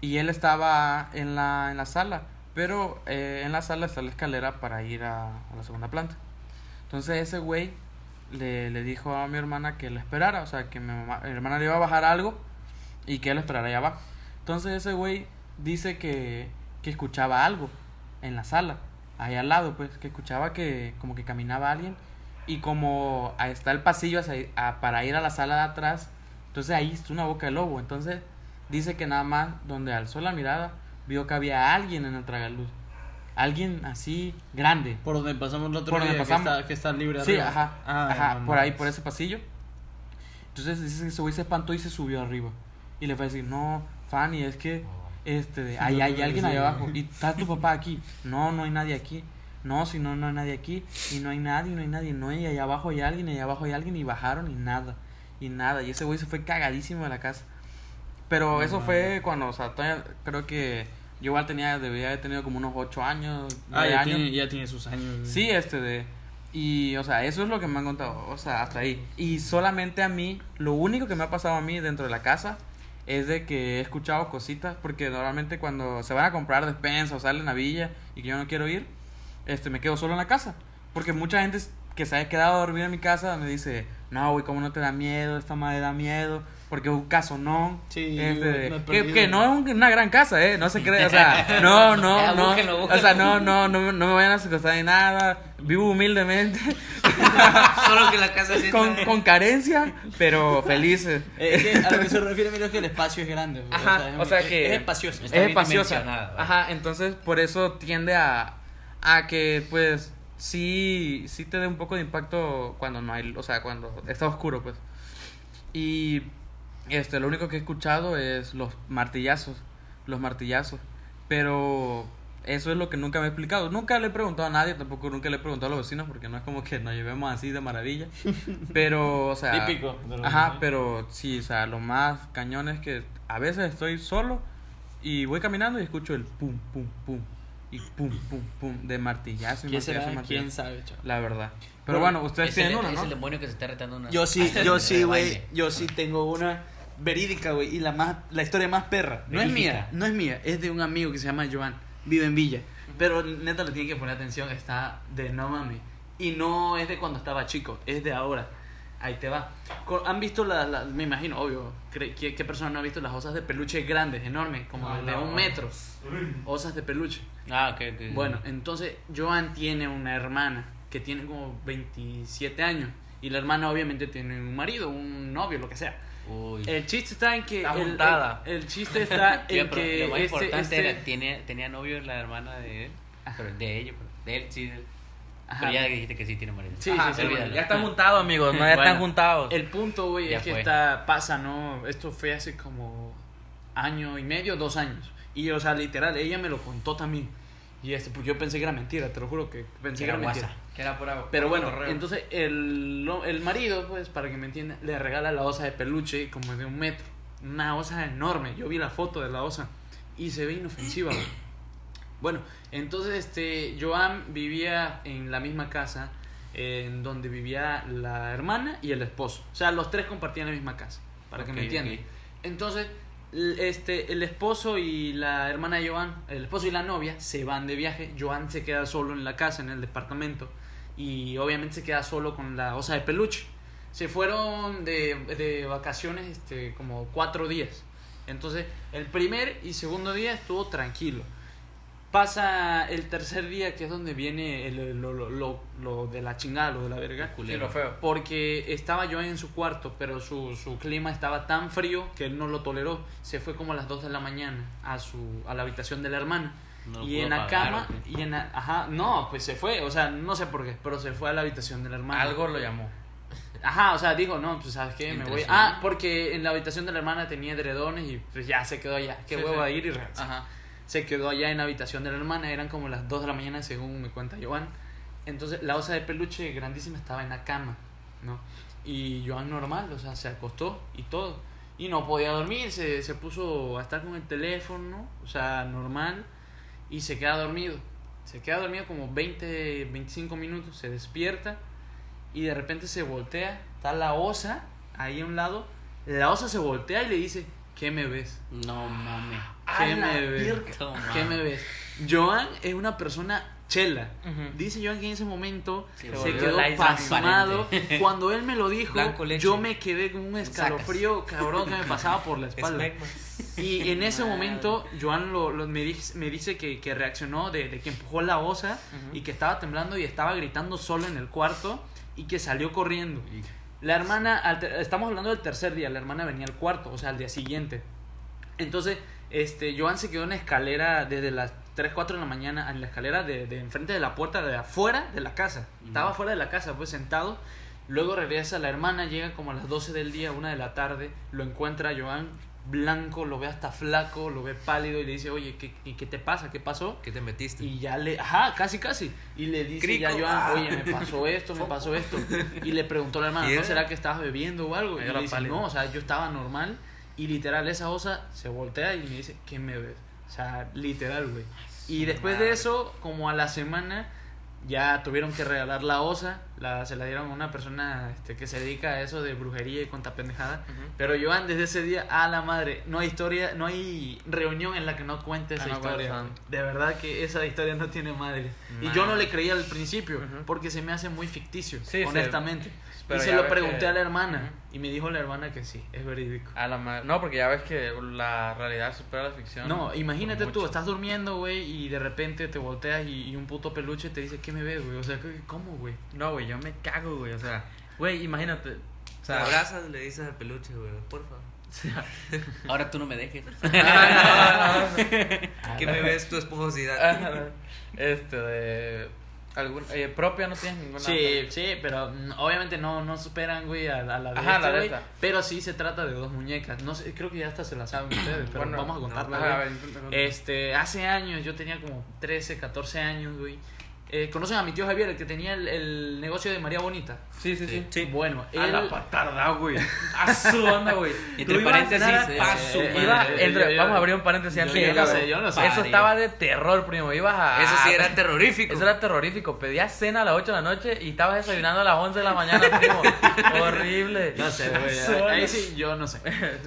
y él estaba en la, en la sala, pero eh, en la sala está la escalera para ir a, a la segunda planta. Entonces ese güey le, le dijo a mi hermana que la esperara, o sea, que mi, hermana le iba a bajar algo y que él esperara ahí abajo. Entonces ese güey dice que, que escuchaba algo en la sala, ahí al lado, pues, que escuchaba que como que caminaba alguien y como ahí está el pasillo hacia- a- para ir a la sala de atrás, entonces ahí está una boca de lobo. Entonces dice que nada más donde alzó la mirada vio que había alguien en el tragaluz. Alguien así grande. Por donde pasamos el otro Por día, donde que pasamos. está, que está libre Sí, arriba. ajá. Ah, ajá, no por ahí, por ese pasillo. Entonces dice que ese güey se espantó y se subió arriba. Y le fue a decir, no, Fanny, es que este, ahí hay alguien ahí abajo. Y [laughs] está tu papá aquí. No, no hay nadie aquí. no, si no, no hay nadie aquí, y no hay nadie, no hay nadie, no, y allá abajo hay alguien, y allá abajo hay alguien, y bajaron y nada, y nada, y ese güey se fue cagadísimo de la casa. Pero No eso fue cuando, o sea, todavía creo que yo igual tenía, debía haber tenido como unos 8 años, Ah, 9 ya años. tiene, ya tiene sus años. güey. Sí, este de... Y, o sea, eso es lo que me han contado, o sea, hasta ahí. Y solamente a mí, lo único que me ha pasado a mí dentro de la casa es de que he escuchado cositas, porque normalmente cuando se van a comprar despensa o salen a Villa y que yo no quiero ir, este, me quedo solo en la casa. Porque mucha gente que se haya quedado a dormir en mi casa me dice, no, güey, ¿cómo no te da miedo? Esta madre da miedo, porque es un caso no. Sí, Este, que, no es un- una gran casa, ¿eh? No se [laughs] cree, o sea, no, no, [laughs] no. búsquenlo, O sea, no, no, no, no me vayan a secuestrar ni nada. Vivo humildemente, [laughs] Solo que la casa sí con, con carencia, pero felices. Eh, Es que a lo que se refiere, mira, es que el espacio es grande. Ajá, o sea es- que- Es espacioso. Es ¿vale? Ajá, entonces por eso tiende a, a que pues sí, sí te dé un poco de impacto cuando no hay, o sea, cuando está oscuro, pues. Y este, lo único que he escuchado es los martillazos, los martillazos. Pero eso es lo que nunca me he explicado. Nunca le he preguntado a nadie, tampoco nunca le he preguntado a los vecinos porque no es como que nos llevemos así de maravilla. [laughs] Pero, o sea, Típico de Ajá, pero sí, o sea, lo más cañón es que a veces estoy solo y voy caminando y escucho el pum, pum, pum. Y pum, pum, pum, de martillazo y ¿Quién martillazo será? martillazo. ¿Quién sabe, chaval? La verdad. Pero bueno, ustedes Es tienen el, uno, es ¿no? el demonio que se está retando una. Yo sí, [laughs] yo sí, güey. Yo sí tengo una verídica, güey. Y la más, la historia más perra. No es mía, no es mía. Es de un amigo que se llama Joan. Vive en Villa. Pero neta le tiene que poner atención. Está de no mames. Y no es de cuando estaba chico, es de ahora. Ahí te va. ¿Han visto las, las- me imagino, obvio, ¿qué, qué persona no ha visto las osas de peluche grandes, enormes, como Ah, de no. un metro? Osas de peluche. Ah, ok, ok. Bueno, entonces Joan tiene una hermana que tiene como 27 años. Y la hermana obviamente tiene un marido, un novio, lo que sea. Uy. El chiste está en que... Está el, el- el chiste está [laughs] en que... lo más este- importante este- era, tenía, tenía novio la hermana de él. Pero de ella, pero de él sí. de él. Ajá. Pero ya dijiste que sí tiene marido. Sí, Ajá, sí, [laughs] ya están juntados, amigos, no ya Bueno, están juntados. El punto, güey, es que está, pasa, ¿no? Esto fue hace como año y medio, dos años. Y, o sea, literal, ella me lo contó también. Y este, pues yo pensé que era mentira, te lo juro que pensé que Era era mentira. guasa. Que era por Pero bueno, correo. entonces el, el marido, pues, para que me entiendan, le regala la osa de peluche como de un metro. Una osa enorme. Yo vi la foto de la osa y se ve inofensiva, güey. Bueno, entonces este Joan vivía en la misma casa en donde vivía la hermana y el esposo. O sea, los tres compartían la misma casa, para que me entiendan. Entonces, este, el esposo y la hermana de Joan, el esposo y la novia, se van de viaje. Joan se queda solo en la casa, en el departamento. Y obviamente se queda solo con la osa de peluche. Se fueron de, de vacaciones este, como cuatro días. Entonces, el primer y segundo día estuvo tranquilo. Pasa el tercer día, que es donde viene el- lo, lo, lo, lo de la chingada, lo de la verga. Sí, lo feo. Porque estaba yo en su cuarto, pero su, su clima estaba tan frío que él no lo toleró. Se fue como a las 2 de la mañana a su a la habitación de la hermana. No y en la apagar, cama, y en la- ajá, no, pues se fue, o sea, no sé por qué, pero se fue a la habitación de la hermana. Algo lo llamó. Ajá, o sea, dijo, no, pues sabes qué, me voy. Ah, porque en la habitación de la hermana tenía edredones y pues ya se quedó allá. Qué Sí, huevo sí. a ir y regresar. Ajá. Se quedó allá en la habitación de la hermana, eran como las 2 de la mañana según me cuenta Joan. Entonces la osa de peluche grandísima estaba en la cama, ¿no? Y Joan normal, o sea, se acostó y todo. Y no podía dormir, se, se puso a estar con el teléfono, o sea, normal, y se queda dormido. Se queda dormido como 20, 25 minutos, se despierta y de repente se voltea, está la osa ahí a un lado, la osa se voltea y le dice, ¿qué me ves? No mames. ¿Qué me ves? Toma. ¿Qué me ves? Joan es una persona chela. Dice Joan que en ese momento Se quedó pasmado. [laughs] Cuando él me lo dijo, yo me quedé con un escalofrío cabrón que me pasaba por la espalda. Y en ese momento, Joan lo, lo- me, dice, me dice que, que reaccionó de, de que empujó la osa y que estaba temblando y estaba gritando solo en el cuarto y que salió corriendo. La hermana, al estamos hablando del tercer día, la hermana venía al cuarto, o sea, al día siguiente. Entonces, este, Joan se quedó en la escalera desde las 3, 4 de la mañana, en la escalera de, de enfrente de la puerta de afuera de la casa. Estaba afuera de la casa, pues sentado. Luego regresa la hermana, llega como a las 12 del día, una de la tarde, lo encuentra Joan blanco, lo ve hasta flaco, lo ve pálido y le dice, oye, ¿qué, qué, te pasa? ¿Qué pasó? ¿Qué te metiste? Y ya le, ajá, casi, casi. Y le dice Crico, ya Joan, ah. oye, me pasó esto, me pasó esto. Y le preguntó a la hermana, ¿Y ¿no será que estabas bebiendo o algo? Y le dice, pálido. no, o sea, yo estaba normal. Y literal, esa osa se voltea y me dice, ¿qué me ves? O sea, literal, güey. Y después de eso, como a la semana, ya tuvieron que regalar la osa. La, se la dieron a una persona este, que se dedica a eso de brujería y cuanta pendejada. Pero Joan, desde ese día, a la madre, no hay historia, no hay reunión en la que no cuente esa Ah, no historia. De verdad que esa historia no tiene madre. Y yo no le creía al principio, porque se me hace muy ficticio, Sí, honestamente. Pero y se lo pregunté que- a la hermana, y me dijo la hermana que sí, es verídico. A la ma- No, porque ya ves que la realidad supera la ficción. No, imagínate tú, estás durmiendo, güey, y de repente te volteas y, y un puto peluche te dice, ¿qué me ves, güey? O sea, ¿qué- ¿cómo, güey? No, güey, yo me cago, güey. O sea, güey, imagínate. O Te abrazas, le dices al peluche, güey, por favor. [laughs] Ahora tú no me dejes. [laughs] ¿Qué me ves tu esponjosidad? [laughs] Este, de. Algún, eh, propia no tienes ninguna. Sí, sí, pero mm, obviamente no, no superan, güey, a, a la de Ajá, este, la de güey, esta. Pero sí se trata de dos muñecas. No sé, creo que ya hasta se la saben ustedes, pero Bueno, vamos a contarla, Ajá, a güey. ver, intenta contar. Este, hace años, yo tenía como 13, 14 años, güey. Eh, ¿Conocen a mi tío Javier, el que tenía el, el negocio de María Bonita? Sí, sí, sí. Sí. Bueno, A él... la patarda, güey. A su onda, güey. [laughs] Entre paréntesis, eh, a eh, su eh, Iba eh, entre- yo- yo- vamos a abrir un paréntesis yo- antes yo de que no acabe. sé, yo no sé. Eso estaba de terror, primo. Ibas a. Eso sí era terrorífico. Eso era terrorífico. Pedías cena a las 8 de la noche y estabas desayunando a las 11 de la mañana, primo. [laughs] Horrible. No sé, güey. Ahí sí, yo no sé.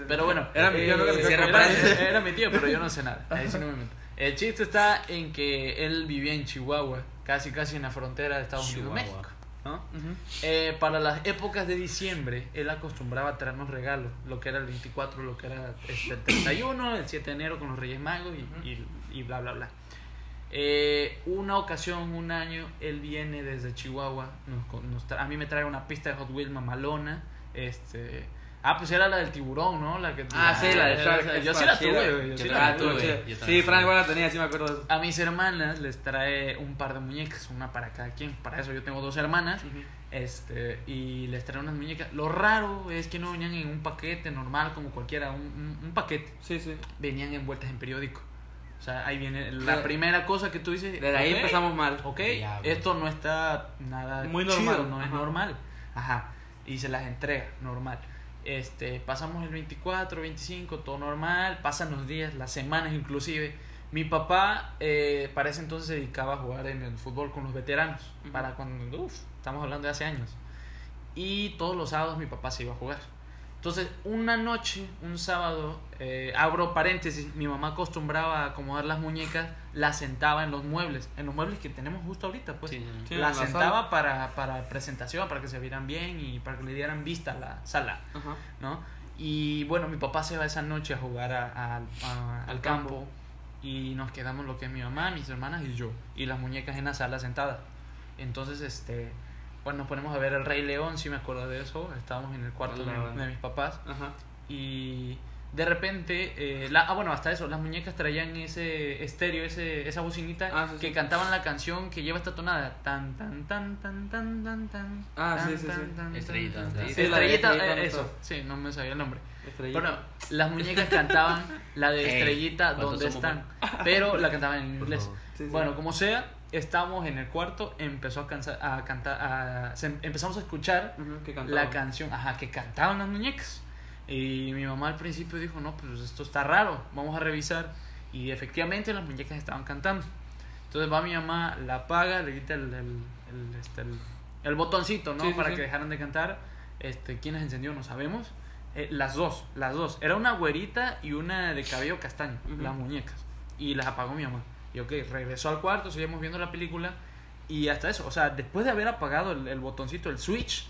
Pero bueno. Era mi tío, eh, era- era mi tío, pero yo no sé nada. Ahí sí no me meto. El chiste está en que él vivía en Chihuahua, casi casi en la frontera de Estados Unidos y. México. ¿no? Eh, para las épocas de diciembre, él acostumbraba a traernos regalos, lo que era el 24, lo que era este, el 31, el 7 de enero con los Reyes Magos y, y, y bla, bla, bla. Eh, una ocasión, un año, él viene desde Chihuahua, nos, con- nos tra- a mí me trae una pista de Hot Wheels mamalona, este... Ah, pues era la del tiburón, ¿no? La que, Ah, sí, la de Shark. Yo sí la tuve, güey. yo sí la tuve. Sí. Fran igual la tenía, sí me acuerdo de eso. A mis hermanas les trae un par de muñecas, una para cada quien. Para eso yo tengo dos hermanas. Este, y les trae unas muñecas. Lo raro es que no venían en un paquete normal como cualquiera, un, un- un paquete. Sí, sí. Venían envueltas en periódico. O sea, ahí viene la primera cosa que tú dices. Desde ahí empezamos mal. Ok, esto no está nada Muy chido, normal. no es Ajá. normal. Ajá. Y se las entrega, normal. Este, pasamos el 24, 25, todo normal, pasan los días, las semanas inclusive. Mi papá eh, para ese entonces se dedicaba a jugar en el fútbol con los veteranos, para cuando, uff, estamos hablando de hace años. Y todos los sábados mi papá se iba a jugar. Entonces, una noche, un sábado, eh, abro paréntesis, mi mamá acostumbraba a acomodar las muñecas, las sentaba en los muebles, en los muebles que tenemos justo ahorita, pues. Sí, sí. Las la sentaba sala. para, para presentación, para que se vieran bien y para que le dieran vista a la sala, Ajá. ¿no? Y bueno, mi papá se va esa noche a jugar a- a- a- al Al campo. campo. y nos quedamos lo que es mi mamá, mis hermanas y yo, y las muñecas en la sala sentadas. Entonces, este, pues nos ponemos a ver El Rey León, si me acuerdo de eso, estábamos en el cuarto de, La- de mis papás Ajá. y de repente, eh, la, ah bueno, hasta eso, las muñecas traían ese estéreo, ese, esa bocinita Ah, sí, que sí. cantaban la canción que lleva esta tonada, tan tan tan tan tan tan tan. Ah, tan, sí, sí, tan, sí. tan, Estrellita, estrellita. Eh, eso, sí, no me sabía el nombre. Estrellita. Bueno, las muñecas cantaban la de [laughs] Estrellita, ¿cuántos ¿dónde están? Pero la cantaban en inglés. favor. Sí, sí. Bueno, como sea, estamos en el cuarto, empezó a, cansa- a cantar, a- se- empezamos a escuchar que cantaba. la canción, ajá, que cantaban las muñecas. Y mi mamá al principio dijo, no, pues esto está raro, vamos a revisar. Y efectivamente las muñecas estaban cantando. Entonces va mi mamá, la apaga, le quita el, el, el, este, el- botoncito, ¿no? Sí, Para sí. que dejaran de cantar. Este, ¿Quiénes encendió? No sabemos. Eh, las dos, las dos. Era una güerita y una de cabello castaño, Ujú. las muñecas. Y las apagó mi mamá. Y ok, regresó al cuarto, seguimos viendo la película. Y hasta eso, o sea, después de haber apagado el, el botoncito, el switch,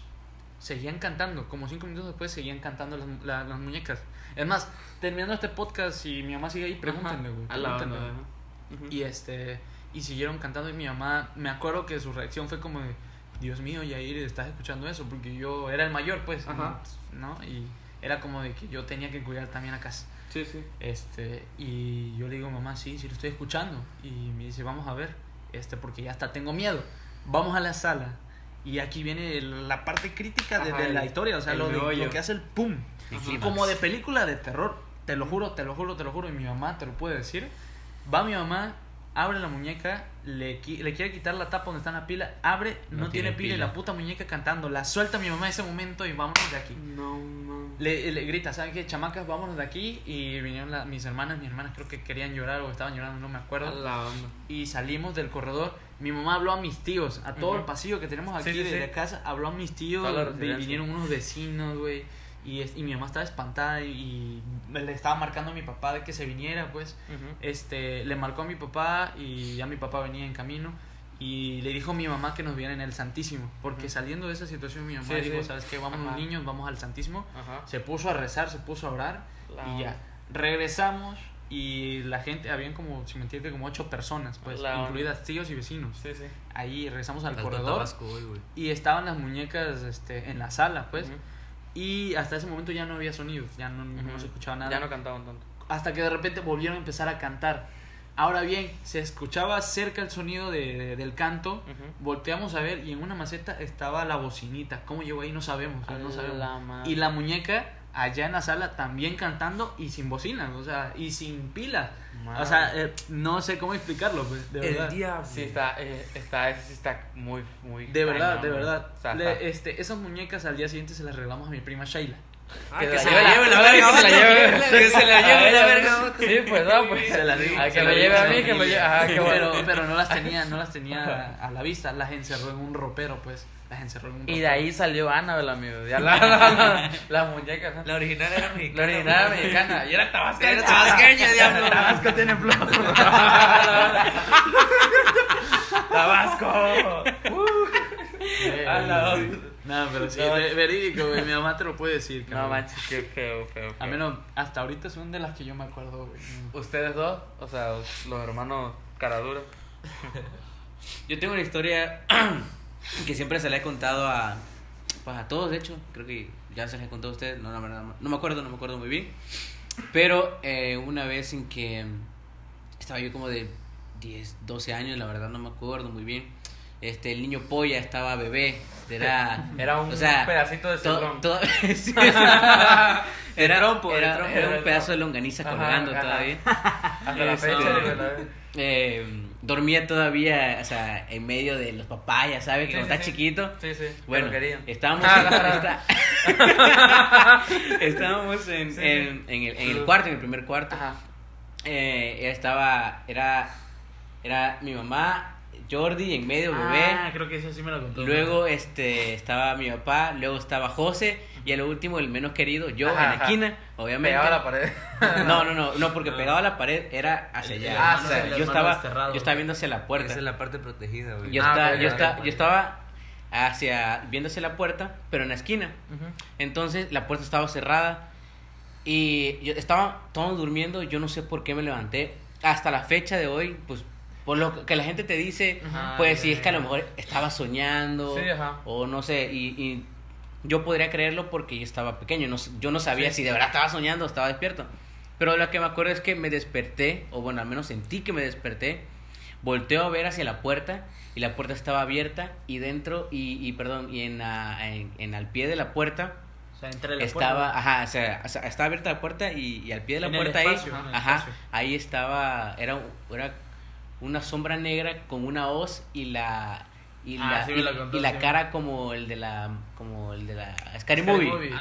seguían cantando. Como cinco minutos después seguían cantando las, la- las muñecas. Es más, terminando este podcast, y mi mamá sigue ahí, pregúntenle, güey. Pregúntenle. onda. Y este y siguieron cantando y mi mamá, me acuerdo que su reacción fue como de, Dios mío, Yair, estás escuchando eso, porque yo era el mayor, pues, Ajá. ¿no? Y era como de que yo tenía que cuidar también a casa. Sí, sí. Este, y yo le digo, mamá, sí, sí lo estoy escuchando. Y me dice, vamos a ver, este, porque ya hasta tengo miedo. Vamos a la sala. Y aquí viene la parte crítica de, Ajá, de la historia, o sea, lo, de- lo que hace el pum. El. Como de película de terror. te lo juro, te lo juro, te lo juro, y mi mamá te lo puede decir. Va mi mamá, abre la muñeca, le, le quiere quitar la tapa donde está la pila, abre, no, No tiene tiene pila, y la puta muñeca cantando. La suelta mi mamá en ese momento y vámonos de aquí. No, no. Le, le grita, ¿saben qué? Chamacas, vámonos de aquí. Y vinieron la- mis hermanas, mis hermanas creo que querían llorar o estaban llorando, no me acuerdo. La onda. Y salimos del corredor. Mi mamá habló a mis tíos, a todo el pasillo que tenemos aquí Sí, sí, de sí. la casa. Habló a mis tíos, residencia. vinieron unos vecinos, güey. Y, es- y mi mamá estaba espantada y, y le estaba marcando a mi papá de que se viniera, pues. Este, le marcó a mi papá y ya mi papá venía en camino. Y le dijo a mi mamá que nos viera en el Santísimo. Porque saliendo de esa situación, mi mamá Sí, dijo: sí. ¿Sabes qué? Vamos Ajá. niños, vamos al Santísimo. Ajá. Se puso a rezar, se puso a orar. Y ya. Regresamos y la gente, habían como, si me entiendes, como ocho personas, pues, La onda. incluidas tíos y vecinos. Sí, sí. Ahí regresamos al corredor Tabasco y estaban las muñecas este, en la sala, pues. Y hasta ese momento ya no había sonido, ya no, se escuchaba nada. Ya no cantaban tanto. Hasta que de repente volvieron a empezar a cantar. Ahora bien, se escuchaba cerca el sonido de- de- del canto. Volteamos a ver y en una maceta estaba la bocinita. ¿Cómo llegó ahí? No sabemos. No sabemos. la. Y la muñeca allá en la sala también cantando y sin bocina, o sea, y sin pila. Madre. O sea, eh, no sé cómo explicarlo, pues, de verdad. El diablo. Sí, está, eh, está, ese sí está muy, muy. De verdad, de verdad. O sea, Le- este, esas muñecas al día siguiente se las regalamos a mi prima Sheila. Ah, que que la se lleve la la- lleve la que verga se la lleve. Que se la lleve la verga. Sí, pues no, pues. Se digo, Ah, se que digo lleve a a mí, que familia. lleve. Ah, qué bueno. Pero, pero no las [laughs] tenía, no las tenía a la vista, las encerró en un ropero, pues. Las encerró en un Y de ahí salió Annabelle, amigo. Ya la, [laughs] la, la, las muñecas. ¿no? La original era La mexicana. original era mexicana. Y era tabasqueña. Era tabasqueña, [laughs] diablo. Tabasco tiene flow. [laughs] Tabasco. A la Eh, otra. No, pero sí, No. ve- verídico, güey. Mi mamá te lo puede decir, No cabrón. manches, qué feo, feo. A feo. menos hasta ahorita son de las que yo me acuerdo, güey. Ustedes dos, o sea, los hermanos Caradura. Yo tengo una historia [clears throat] que siempre se la he contado a, pues a todos, de hecho. Creo que ya se la he contado a ustedes. No, verdad, no me acuerdo, no me acuerdo muy bien. Pero eh, una vez en que estaba yo como de 10, 12 años, la verdad no me acuerdo muy bien. Este, el niño polla estaba bebé. Era, [laughs] Era un o sea, pedacito de to- to- [laughs] sí, [laughs] era, trompo, era, trompo. era Era un pedazo de longaniza colgando ajá. todavía. Hasta la Este, fecha, Eh, dormía todavía, o sea, en medio de los papayas, ¿sabes? Sí, Cuando sí, está sí. chiquito. Sí, sí. Bueno, estábamos Ah, en, está- [laughs] estábamos en, en, en el, en el cuarto, en el primer cuarto. Ajá. Eh, estaba, era, era mi mamá, Jordi, en medio, bebé. Ah, creo que eso sí me lo contó. Luego este, estaba mi papá, luego estaba José y a lo último el menos querido, yo Ajá, en la ajá. esquina, obviamente. Pegado a la pared. [laughs] No, no, no, no, porque pegado a la pared era hacia allá. Ah, o sea, yo estaba, desterrado. yo estaba viendo hacia la puerta. Esa es la parte protegida, güey. Yo, Ah, estaba, yo, estaba, yo estaba hacia, viendo hacia la puerta, pero en la esquina. Entonces la puerta estaba cerrada y yo estaba todos durmiendo. Yo no sé por qué me levanté. Hasta la fecha de hoy, pues por lo que la gente te dice, Ajá, pues si es que a lo mejor estaba soñando Sí, ajá. o no sé. Y, y yo podría creerlo porque yo estaba pequeño. No, yo no sabía Sí. si de verdad estaba soñando o estaba despierto. Pero lo que me acuerdo es que me desperté, o bueno, al menos sentí que me desperté. Volteo a ver hacia la puerta y la puerta estaba abierta y dentro y, y perdón, y en, la- en, en al pie de la puerta O sea, entre la estaba, puerta. ajá, o sea, estaba abierta la puerta y, y al pie de la En puerta espacio, ahí, ajá, espacio. ahí estaba, era, era una sombra negra con una hoz y la y Ah, la, sí y, me la contó, y la sí. cara como el de la como el de la Scary, Scary Movie,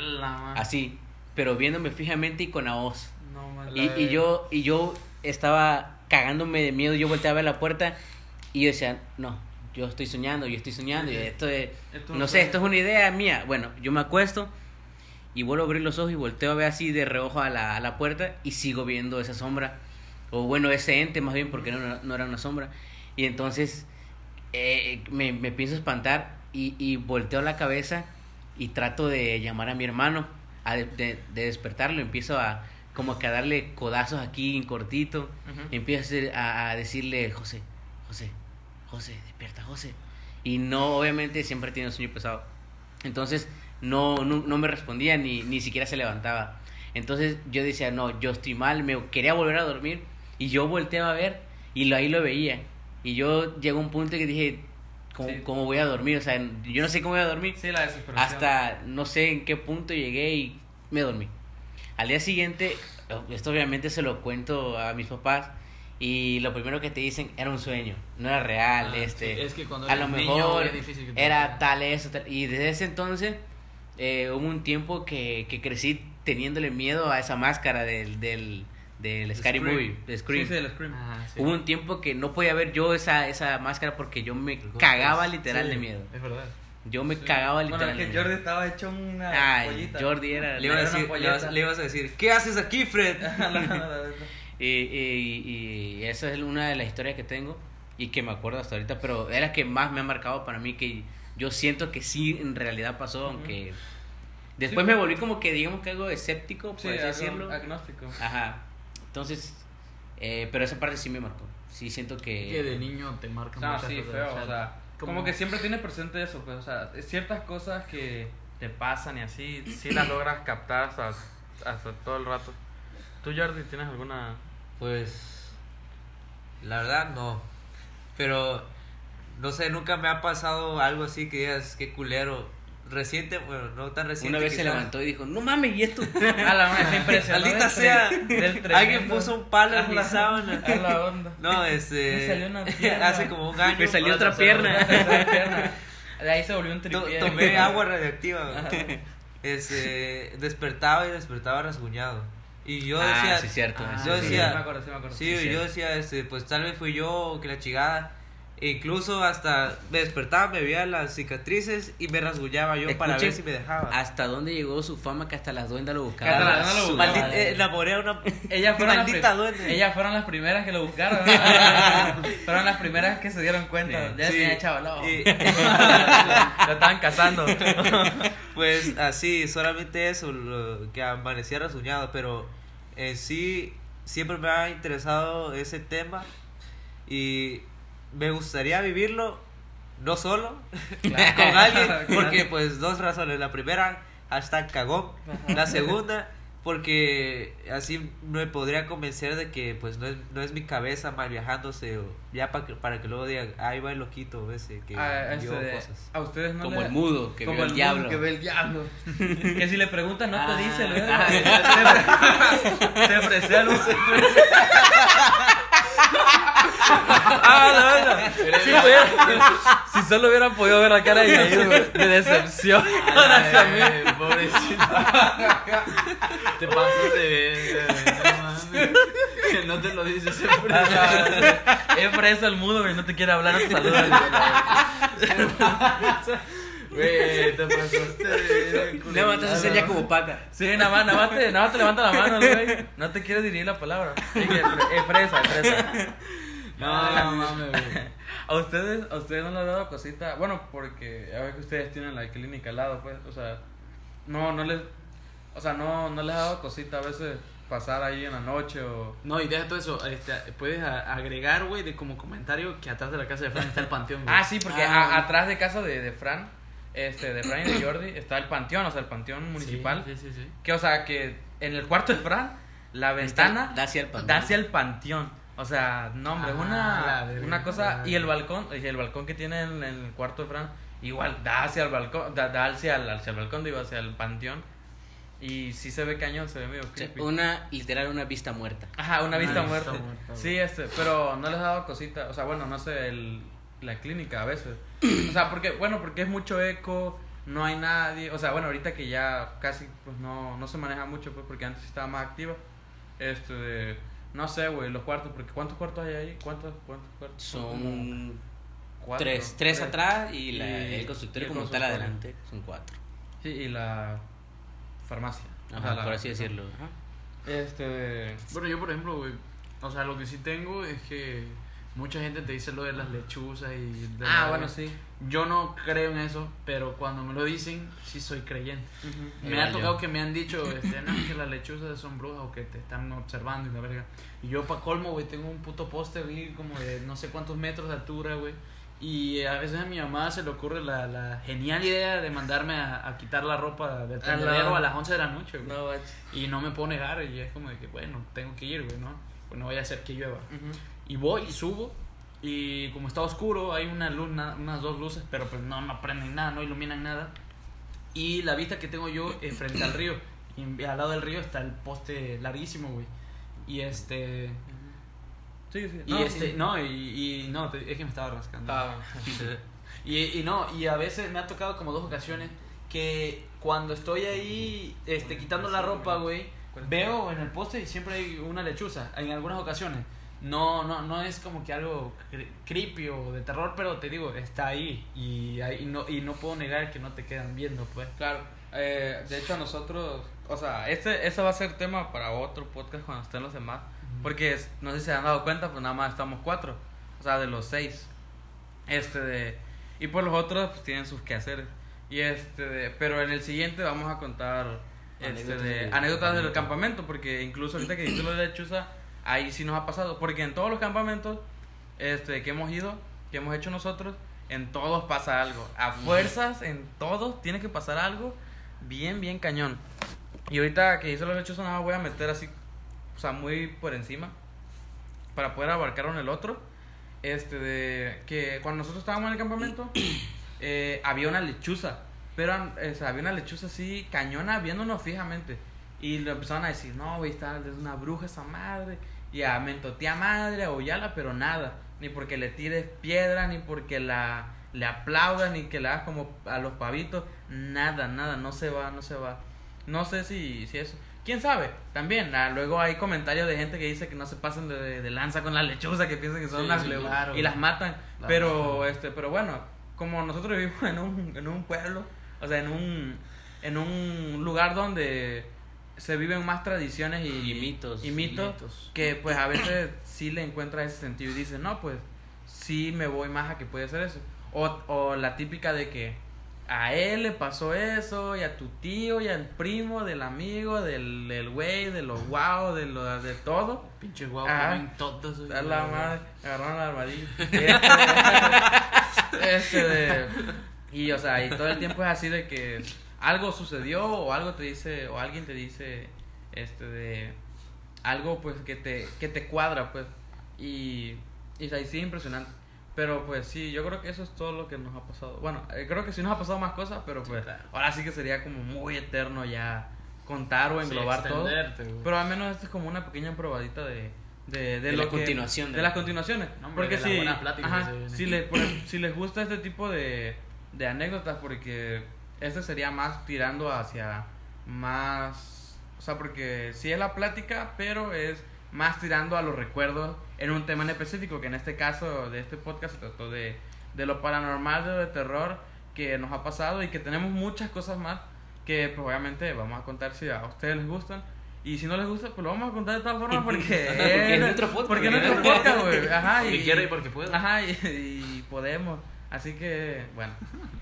así, pero viéndome fijamente y con la hoz. No, Y, y yo y yo estaba cagándome de miedo, yo volteaba a ver la puerta y yo decía, no, yo estoy soñando, yo estoy soñando, y esto es, Esto no sé, esto es una idea mía. Bueno, yo me acuesto y vuelvo a abrir los ojos y volteo a ver así de reojo a la, a la puerta y sigo viendo esa sombra, o bueno, ese ente más bien, porque no, no- era una sombra. Y entonces eh, me, me pienso espantar y, y volteo la cabeza y trato de llamar a mi hermano, a de, de- de despertarlo, empiezo a como que a darle codazos aquí en cortito, empiezo a- a decirle, José, José, José, despierta, José. Y no, obviamente siempre tiene un sueño pesado. Entonces no, no, no me respondía ni, ni siquiera se levantaba. Entonces yo decía, no, yo estoy mal, me quería volver a dormir y yo volteaba a ver y lo, ahí lo veía. Y yo llegó a un punto que dije, ¿cómo, Sí. cómo voy a dormir? O sea, yo no sé cómo voy a dormir. Sí, la. Hasta no sé en qué punto llegué y me dormí. Al día siguiente, esto obviamente se lo cuento a mis papás. Y lo primero que te dicen era un sueño, no era real. Ah, este, sí, es que cuando a lo niño mejor era tal eso, tal. Y desde ese entonces eh, hubo un tiempo que, que crecí teniéndole miedo a esa máscara del, del, del Scary. Movie, de Scream. Sí, sí, el Scream. Ajá, sí. Hubo un tiempo que no podía ver yo esa, esa máscara porque yo me cagaba literal de miedo. Es verdad. Yo me cagaba Bueno, literal de que miedo. Jordi estaba hecho una Ay, pollita. Jordi era... Le, iba a Era una decir, ibas- le ibas a decir, ¿qué haces aquí, Fred? [laughs] [laughs] No, no, no, no. Y, y, y esa es una de las historias que tengo y que me acuerdo hasta ahorita, pero es la que más me ha marcado para mí, que yo siento que sí en realidad pasó, aunque después me volví como que digamos que algo escéptico, por Sí, así algo decirlo. agnóstico. Ajá. Entonces, eh, pero esa parte sí me marcó. Sí siento que... Que de niño te marcan No, muchas sí, cosas, feo, o sea, como... como- que siempre tienes presente eso, pues, o sea, ciertas cosas que te pasan y así, sí las logras captar hasta, hasta todo el rato. ¿Tú, Jordi, tienes alguna...? Pues la verdad no. Pero no sé, nunca me ha pasado algo así que digas qué culero. Reciente, bueno, no tan reciente. Una vez se levantó y dijo, no mames, ¿y esto? [laughs] A la madre, impresionante. Maldita sea. [laughs] Del. Alguien puso un palo en la- sábana. A la onda. No, este. Me salió una [laughs] pierna. hace como un año. Me salió otra pierna. Tercera pierna. De ahí se volvió un tripié. tomé agua radiactiva. güey. Este, despertaba y despertaba rasguñado. Y yo Ah, decía, sí, cierto, Ah, yo sí, decía, sí me acuerdo, sí me acuerdo. Sí, Sí, yo cierto. decía, este, pues tal vez fui yo que la chingada. Incluso hasta me despertaba, me veía las cicatrices y me rasguñaba yo para ver si me dejaba. ¿Hasta dónde llegó su fama que hasta las duendas lo buscaban? Hasta las duendas lo buscaban. Maldi- madre. eh, enamoré a una Ellas fueron, las maldita duende. ellas fueron las primeras que lo buscaron. [laughs] fueron las primeras que se dieron cuenta. Ya Sí. tenía chaval. Y- [laughs] Lo estaban cazando. [laughs] Pues así, solamente eso, lo que amanecía rasguñado, pero en sí siempre me ha interesado ese tema y me gustaría vivirlo no solo, [laughs] con alguien, porque pues dos razones. La primera, hasta cagón. La segunda, porque así me podría convencer de que pues no es, no es mi cabeza mal viajándose o ya para que, para que luego digan, ahí va el loquito ese que A, vio este, cosas. a ustedes no Como le- el mudo que como vio el diablo. que ve el diablo. [laughs] que si le preguntan, no Ah, te dice, ¿no? ah, [laughs] Se ofreció al Ah, la verdad. Si, si solo hubieran podido ver la cara de Yair, güey, de decepción hacia mí. Ay, pobrecito. te pasas de verga, no mames. Que no te lo dices siempre. Es fresa el mudo, güey, no te quiere hablar, no te saluda. Güey, te pasaste de verga, Le mandas a hacer ya como paca. Sí, nada más, nada más te, nada más te levanta la mano, güey. No te quiere dirigir la palabra. Es que es fre- es fresa, es fresa. No, no mames, güey. [laughs] ¿A ustedes, a ustedes no les ha dado cosita? Bueno, porque a ver que ustedes tienen la clínica al lado, pues, o sea, no, no les, o sea, no, no les ha dado cosita a veces pasar ahí en la noche o... No, y deja todo eso. Este, puedes agregar, güey, de como comentario que atrás de la casa de Fran está el panteón, güey. Ah, sí, porque Ah. a- atrás de casa de, de Fran, este, de Fran y de Jordi, está el panteón, o sea, el panteón municipal. Sí, sí, sí. sí. Que, o sea, que en el cuarto de Fran, la ventana Da hacia el panteón. da hacia el panteón. O sea, no, hombre, es Ah, una, verga. una cosa. Y el balcón, y el balcón que tiene en, en el cuarto de Fran, igual da hacia el balcón, da, da hacia, el, hacia el balcón, digo, hacia el panteón. Y sí se ve cañón, se ve medio creepy. una, literal, una vista muerta. Ajá, una Una vista vista muerta. Sí, este, pero no les ha dado cosita. O sea, bueno, no sé, el, la clínica a veces. O sea, porque, bueno, porque es mucho eco, no hay nadie. O sea, bueno, ahorita que ya casi pues no, no se maneja mucho, pues porque antes estaba más activa. Este, de- no sé, güey, los cuartos, porque ¿cuántos cuartos hay ahí? ¿Cuántos, cuántos cuartos? Son Cuatro, tres, tres atrás y, la, Y- el el como tal adelante. Son cuatro. Sí, y la farmacia. O Ajá, sea, la- por así decirlo. Ajá. Este, Bueno, yo por ejemplo, güey, o sea, lo que sí tengo es que mucha gente te dice lo de las lechuzas y... de Ah, la- bueno, sí. Yo no creo en eso, pero cuando me lo dicen, sí soy creyente. Me Igual ha yo. tocado que me han dicho, este, no, que las lechuzas son brujas o que te están observando y la verga. Y yo, pa' colmo, güey, tengo un puto poste, güey, como de no sé cuántos metros de altura, güey. Y a veces a mi mamá se le ocurre la, la genial idea de mandarme a, a quitar la ropa del A la- tendedero a las 11 de la noche, güey. No. Y no me puedo negar, y es como de que, bueno, tengo que ir, güey, ¿no? Pues no voy a hacer que llueva. Ujú. Y voy y subo. Y como está oscuro, hay una luz, na- unas dos luces, pero pues no, no prenden nada, no iluminan nada. Y la vista que tengo yo es frente al río. Y al lado del río está el poste larguísimo, güey. Y este. Sí, sí. Y No, este, sí. no, y, y no, te- es que me estaba rascando. Ah, [laughs] Y, y no, y a veces me ha tocado como dos ocasiones que cuando estoy ahí este, quitando la ropa, güey, veo en el poste y siempre hay una lechuza, en algunas ocasiones. No, no, no es como que algo cre- creepy o de terror, pero te digo, está ahí y, ahí- y no, y no puedo negar que no te quedan viendo, pues. Claro, eh, de hecho nosotros, o sea, este, este va a ser tema para otro podcast cuando estén los demás, porque es- no sé si se han dado cuenta, pues nada más estamos cuatro, o sea, de los seis, este de, y pues los otros pues tienen sus quehaceres, y este de, pero en el siguiente vamos a contar este Anécdotas de, del anécdotas del campamento. porque incluso ahorita que dijiste lo de Lechuza, ahí sí nos ha pasado, porque en todos los campamentos este, que hemos ido, que hemos hecho nosotros, en todos pasa algo. A fuerzas, en todos tiene que pasar algo bien, bien cañón. Y ahorita que hice los hechos, más voy a meter así, o sea, muy por encima, para poder abarcar en el otro. Este, de que cuando nosotros estábamos en el campamento, [clears throat] eh, había una lechuza, pero o sea, había una lechuza así, cañona, viéndonos fijamente. Y le empezaron a decir, no, güey, está, es una bruja esa madre. Y a mentotea madre, a Oyala, pero nada. Ni porque le tires piedra, ni porque la le aplaudas, ni que le hagas como a los pavitos. Nada, nada, no se va, no se va. No sé si, si eso. ¿Quién sabe? También, ah, luego hay comentarios de gente que dice que no se pasen de, de lanza con la lechuza, que piensan que son Sí, unas sí, le- claro. y las matan. La pero, este, pero bueno, como nosotros vivimos en un, en un pueblo, o sea, en un, en un lugar donde se viven más tradiciones y, Y mitos. y mitos, Mitos. que pues a veces [coughs] sí le encuentra ese sentido y dice, no, pues sí me voy más a que puede ser eso. O, o la típica de que a él le pasó eso, y a tu tío, y al primo, del amigo, del del güey, de los guau, de, lo, de todo. Pinche Ajá. comen todos. A la madre, agarraron la armadillo. [laughs] Este, este de- y o sea, y todo el tiempo es así de que algo sucedió o algo te dice o alguien te dice este de algo pues que te que te cuadra pues y y y sí impresionante. Pero pues sí, yo creo que eso es todo lo que nos ha pasado. Bueno, eh, creo que sí nos ha pasado más cosas, pero pues claro. ahora sí que sería como muy eterno ya contar o englobar todo. todo. Pero al menos esto es como una pequeña probadita de, de, de, De lo la que- continuación De, de- las continuaciones. No, hombre, porque si, ajá, si, le- por ejemplo, si les gusta este tipo de, de anécdotas, porque este sería más tirando hacia más... O sea, porque sí es la plática, pero es más tirando a los recuerdos en un tema en específico, que en este caso de este podcast se trató de, de lo paranormal, de lo de terror que nos ha pasado y que tenemos muchas cosas más que pues obviamente vamos a contar si a ustedes les gustan. Y si no les gusta pues lo vamos a contar de todas formas [laughs] porque Porque es nuestro podcast, porque es nuestro podcast güey. Ajá Porque y quiero y porque puedo. ajá y, y podemos así que bueno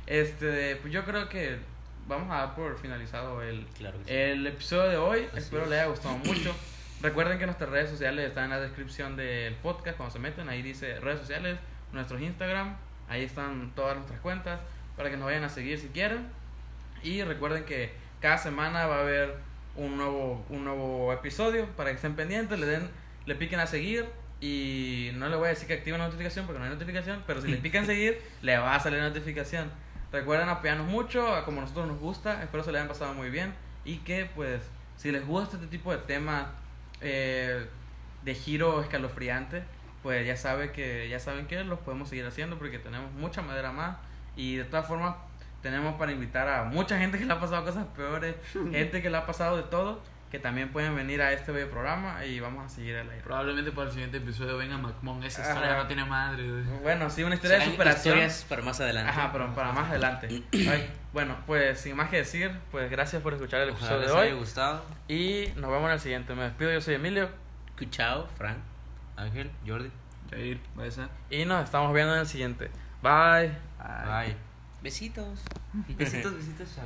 este pues yo creo que vamos a dar por finalizado el Claro que sí. el episodio de hoy. Así espero es. les haya gustado mucho. Recuerden que nuestras redes sociales están en la descripción del podcast. Cuando se meten, ahí dice redes sociales, nuestros Instagram. Ahí están todas nuestras cuentas para que nos vayan a seguir si quieren. Y recuerden que cada semana va a haber un nuevo, un nuevo episodio para que estén pendientes, le den, le piquen a seguir. Y no le voy a decir que activen la notificación porque no hay notificación, pero si le [laughs] pican seguir, le va a salir notificación. Recuerden apoyarnos mucho, a como a nosotros nos gusta. Espero se le hayan pasado muy bien. Y que, pues, si les gusta este tipo de temas eh, de giro escalofriante, pues ya, sabe que, ya saben que los podemos seguir haciendo porque tenemos mucha madera más. Y de todas formas, tenemos para invitar a mucha gente que le ha pasado cosas peores, [laughs] gente que le ha pasado de todo, que también pueden venir a este bello programa y vamos a seguir el aire. Probablemente para el siguiente episodio venga McMon. Esa Ajá. historia no tiene madre. güey. Bueno, sí, una historia de superación. historias para más adelante. Ajá, pero para más adelante. [clears throat] Ay, bueno, pues sin más que decir, pues gracias por escuchar el Ojalá episodio les de haya hoy. gustado. Y nos vemos en el siguiente. Me despido, yo soy Emilio. Chao, Frank. Ángel, Jordi. Jair. Y nos estamos viendo en el siguiente. Bye. Bye. Besitos. [laughs] Besitos, besitos, chao.